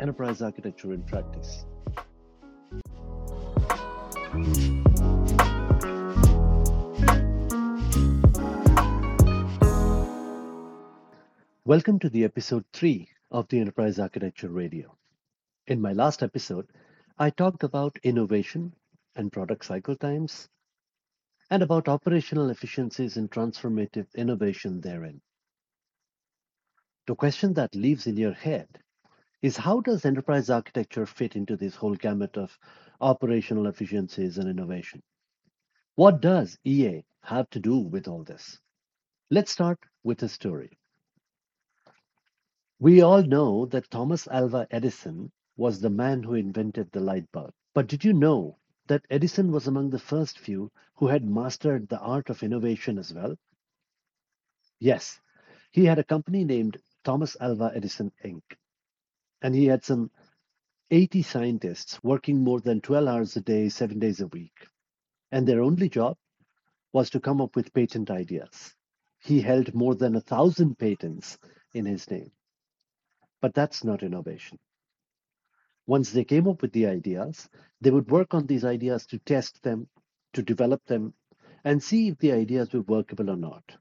enterprise architecture in practice. Welcome to the episode 3 of the Enterprise Architecture Radio. In my last episode, I talked about innovation and product cycle times and about operational efficiencies and transformative innovation therein. The question that lives in your head is how does enterprise architecture fit into this whole gamut of operational efficiencies and innovation? What does EA have to do with all this? Let's start with a story. We all know that Thomas Alva Edison was the man who invented the light bulb. But did you know that Edison was among the first few who had mastered the art of innovation as well? Yes, he had a company named Thomas Alva Edison Inc and he had some 80 scientists working more than 12 hours a day, seven days a week. And their only job was to come up with patent ideas. He held more than a thousand patents in his name. But that's not innovation. Once they came up with the ideas, they would work on these ideas to test them, to develop them, and see if the ideas were workable or not.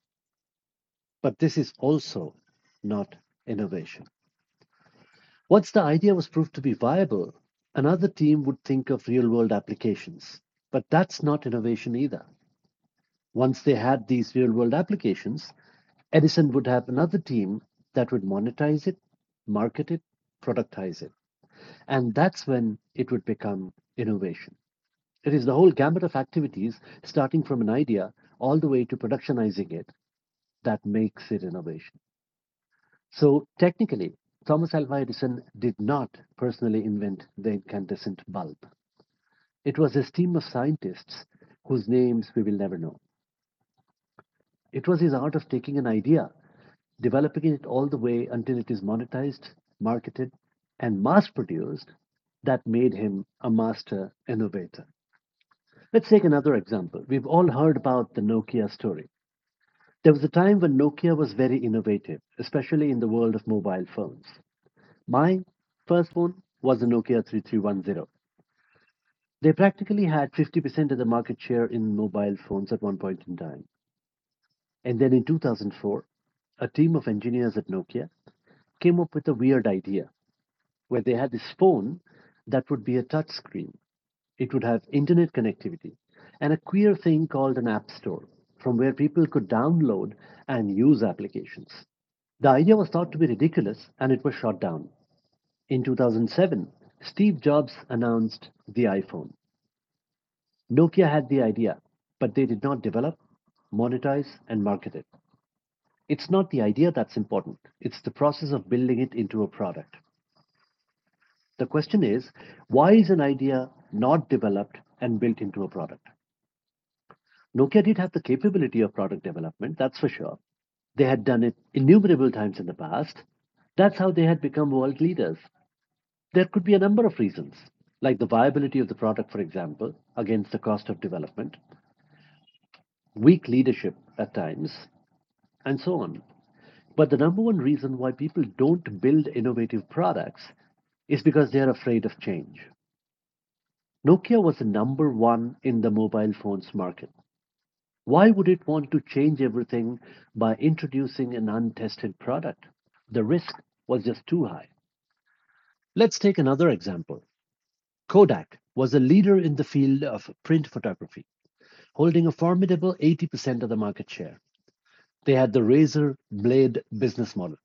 But this is also not innovation. Once the idea was proved to be viable, another team would think of real world applications. But that's not innovation either. Once they had these real world applications, Edison would have another team that would monetize it, market it, productize it. And that's when it would become innovation. It is the whole gamut of activities, starting from an idea all the way to productionizing it, that makes it innovation. So technically, Thomas Alva Edison did not personally invent the incandescent bulb. It was his team of scientists whose names we will never know. It was his art of taking an idea, developing it all the way until it is monetized, marketed, and mass produced that made him a master innovator. Let's take another example. We've all heard about the Nokia story. There was a time when Nokia was very innovative, especially in the world of mobile phones. My first phone was the Nokia 3310. They practically had 50% of the market share in mobile phones at one point in time. And then in 2004, a team of engineers at Nokia came up with a weird idea where they had this phone that would be a touch screen. It would have internet connectivity and a queer thing called an app store from where people could download and use applications. The idea was thought to be ridiculous and it was shot down. In 2007, Steve Jobs announced the iPhone. Nokia had the idea, but they did not develop, monetize, and market it. It's not the idea that's important, it's the process of building it into a product. The question is why is an idea not developed and built into a product? Nokia did have the capability of product development, that's for sure. They had done it innumerable times in the past. That's how they had become world leaders. There could be a number of reasons, like the viability of the product, for example, against the cost of development, weak leadership at times, and so on. But the number one reason why people don't build innovative products is because they're afraid of change. Nokia was the number one in the mobile phones market. Why would it want to change everything by introducing an untested product? The risk was just too high. Let's take another example. Kodak was a leader in the field of print photography, holding a formidable 80% of the market share. They had the razor blade business model.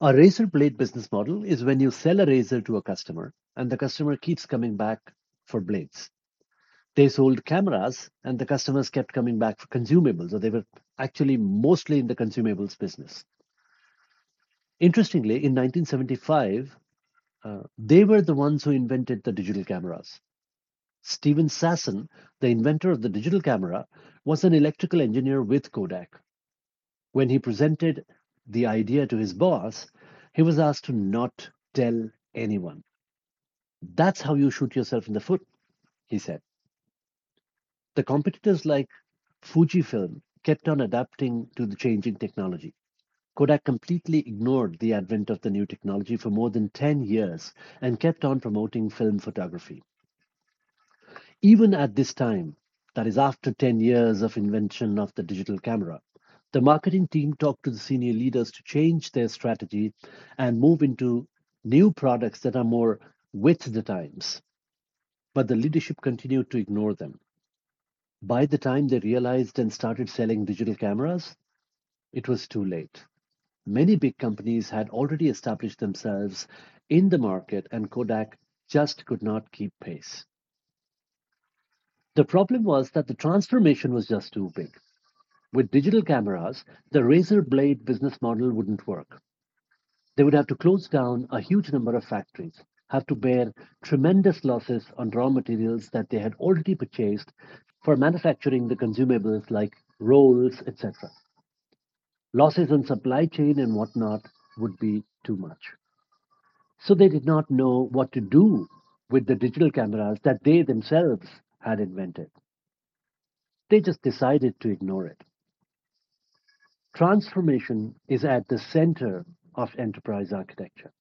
A razor blade business model is when you sell a razor to a customer and the customer keeps coming back for blades. They sold cameras and the customers kept coming back for consumables, So they were actually mostly in the consumables business. Interestingly, in 1975, Uh, they were the ones who invented the digital cameras. Steven Sasson, the inventor of the digital camera, was an electrical engineer with Kodak. When he presented the idea to his boss, he was asked to not tell anyone. That's how you shoot yourself in the foot, he said. The competitors like Fujifilm kept on adapting to the changing technology. Kodak completely ignored the advent of the new technology for more than 10 years and kept on promoting film photography. Even at this time, that is after 10 years of invention of the digital camera, the marketing team talked to the senior leaders to change their strategy and move into new products that are more with the times. But the leadership continued to ignore them. By the time they realized and started selling digital cameras, it was too late. Many big companies had already established themselves in the market, and Kodak just could not keep pace. The problem was that the transformation was just too big. With digital cameras, the razor blade business model wouldn't work. They would have to close down a huge number of factories, have to bear tremendous losses on raw materials that they had already purchased for manufacturing the consumables like rolls, etc. Losses on supply chain and whatnot would be too much. So they did not know what to do with the digital cameras that they themselves had invented. They just decided to ignore it. Transformation is at the center of enterprise architecture.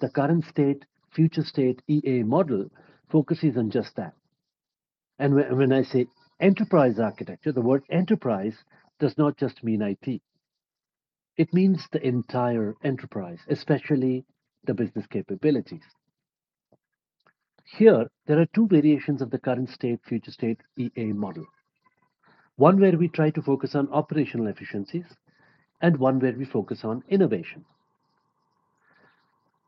The current state, future state EA model focuses on just that. And when I say enterprise architecture, the word enterprise does not just mean IT. It means the entire enterprise, especially the business capabilities. Here, there are two variations of the current state, future state EA model. One where we try to focus on operational efficiencies, and one where we focus on innovation.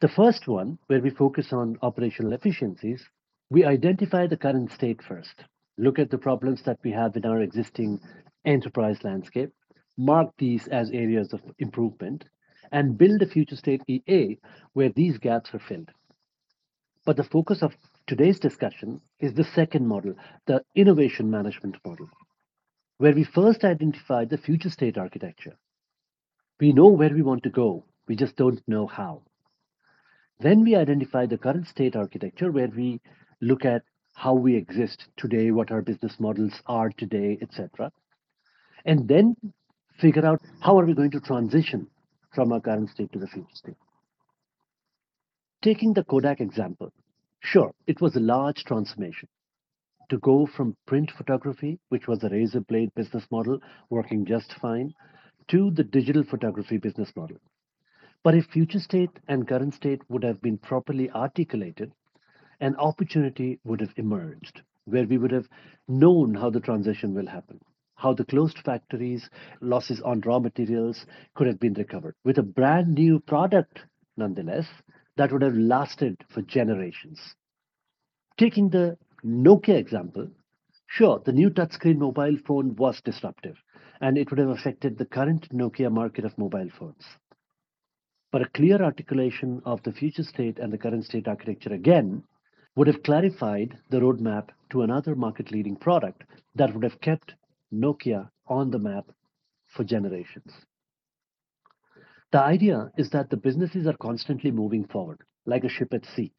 The first one, where we focus on operational efficiencies, we identify the current state first, look at the problems that we have in our existing enterprise landscape, mark these as areas of improvement, and build a future state EA where these gaps are filled. But the focus of today's discussion is the second model, the innovation management model where we first identify the future state architecture. We know where we want to go, we just don't know how. Then we identify the current state architecture where we look at how we exist today, what our business models are today, etc. And then figure out how are we going to transition from our current state to the future state. Taking the Kodak example, sure, it was a large transformation to go from print photography, which was a razor blade business model working just fine, to the digital photography business model. But if future state and current state would have been properly articulated, an opportunity would have emerged where we would have known how the transition will happen, how the closed factories, losses on raw materials could have been recovered with a brand new product, nonetheless, that would have lasted for generations. Taking the Nokia example, sure, the new touchscreen mobile phone was disruptive and it would have affected the current Nokia market of mobile phones. But a clear articulation of the future state and the current state architecture again would have clarified the roadmap to another market leading product that would have kept Nokia on the map for generations. The idea is that the businesses are constantly moving forward, like a ship at sea,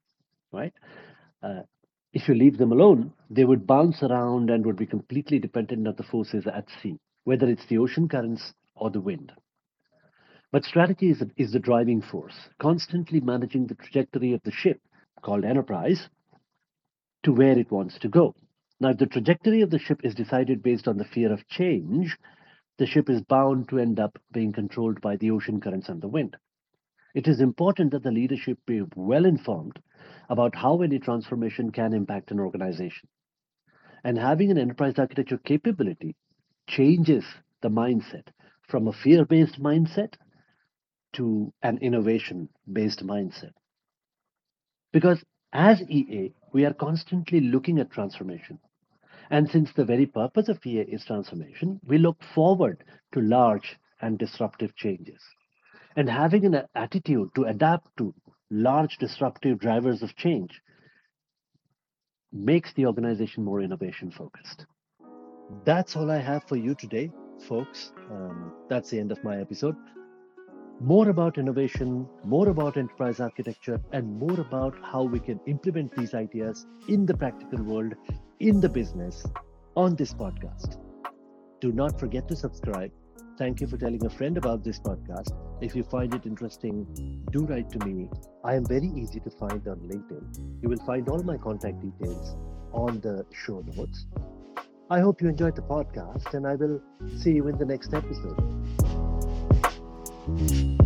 right? Uh, if you leave them alone, they would bounce around and would be completely dependent on the forces at sea, whether it's the ocean currents or the wind. But strategy is, is the driving force, constantly managing the trajectory of the ship, called Enterprise, to where it wants to go. Now, if the trajectory of the ship is decided based on the fear of change, the ship is bound to end up being controlled by the ocean currents and the wind. It is important that the leadership be well informed about how any transformation can impact an organization. And having an enterprise architecture capability changes the mindset from a fear based mindset to an innovation based mindset. Because as EA, we are constantly looking at transformation. And since the very purpose of EA is transformation, we look forward to large and disruptive changes. And having an attitude to adapt to large disruptive drivers of change makes the organization more innovation focused. That's all I have for you today, folks. Um, that's the end of my episode. More about innovation, more about enterprise architecture, and more about how we can implement these ideas in the practical world, in the business, on this podcast. Do not forget to subscribe. Thank you for telling a friend about this podcast. If you find it interesting, do write to me. I am very easy to find on LinkedIn. You will find all my contact details on the show notes. I hope you enjoyed the podcast, and I will see you in the next episode. Thank you.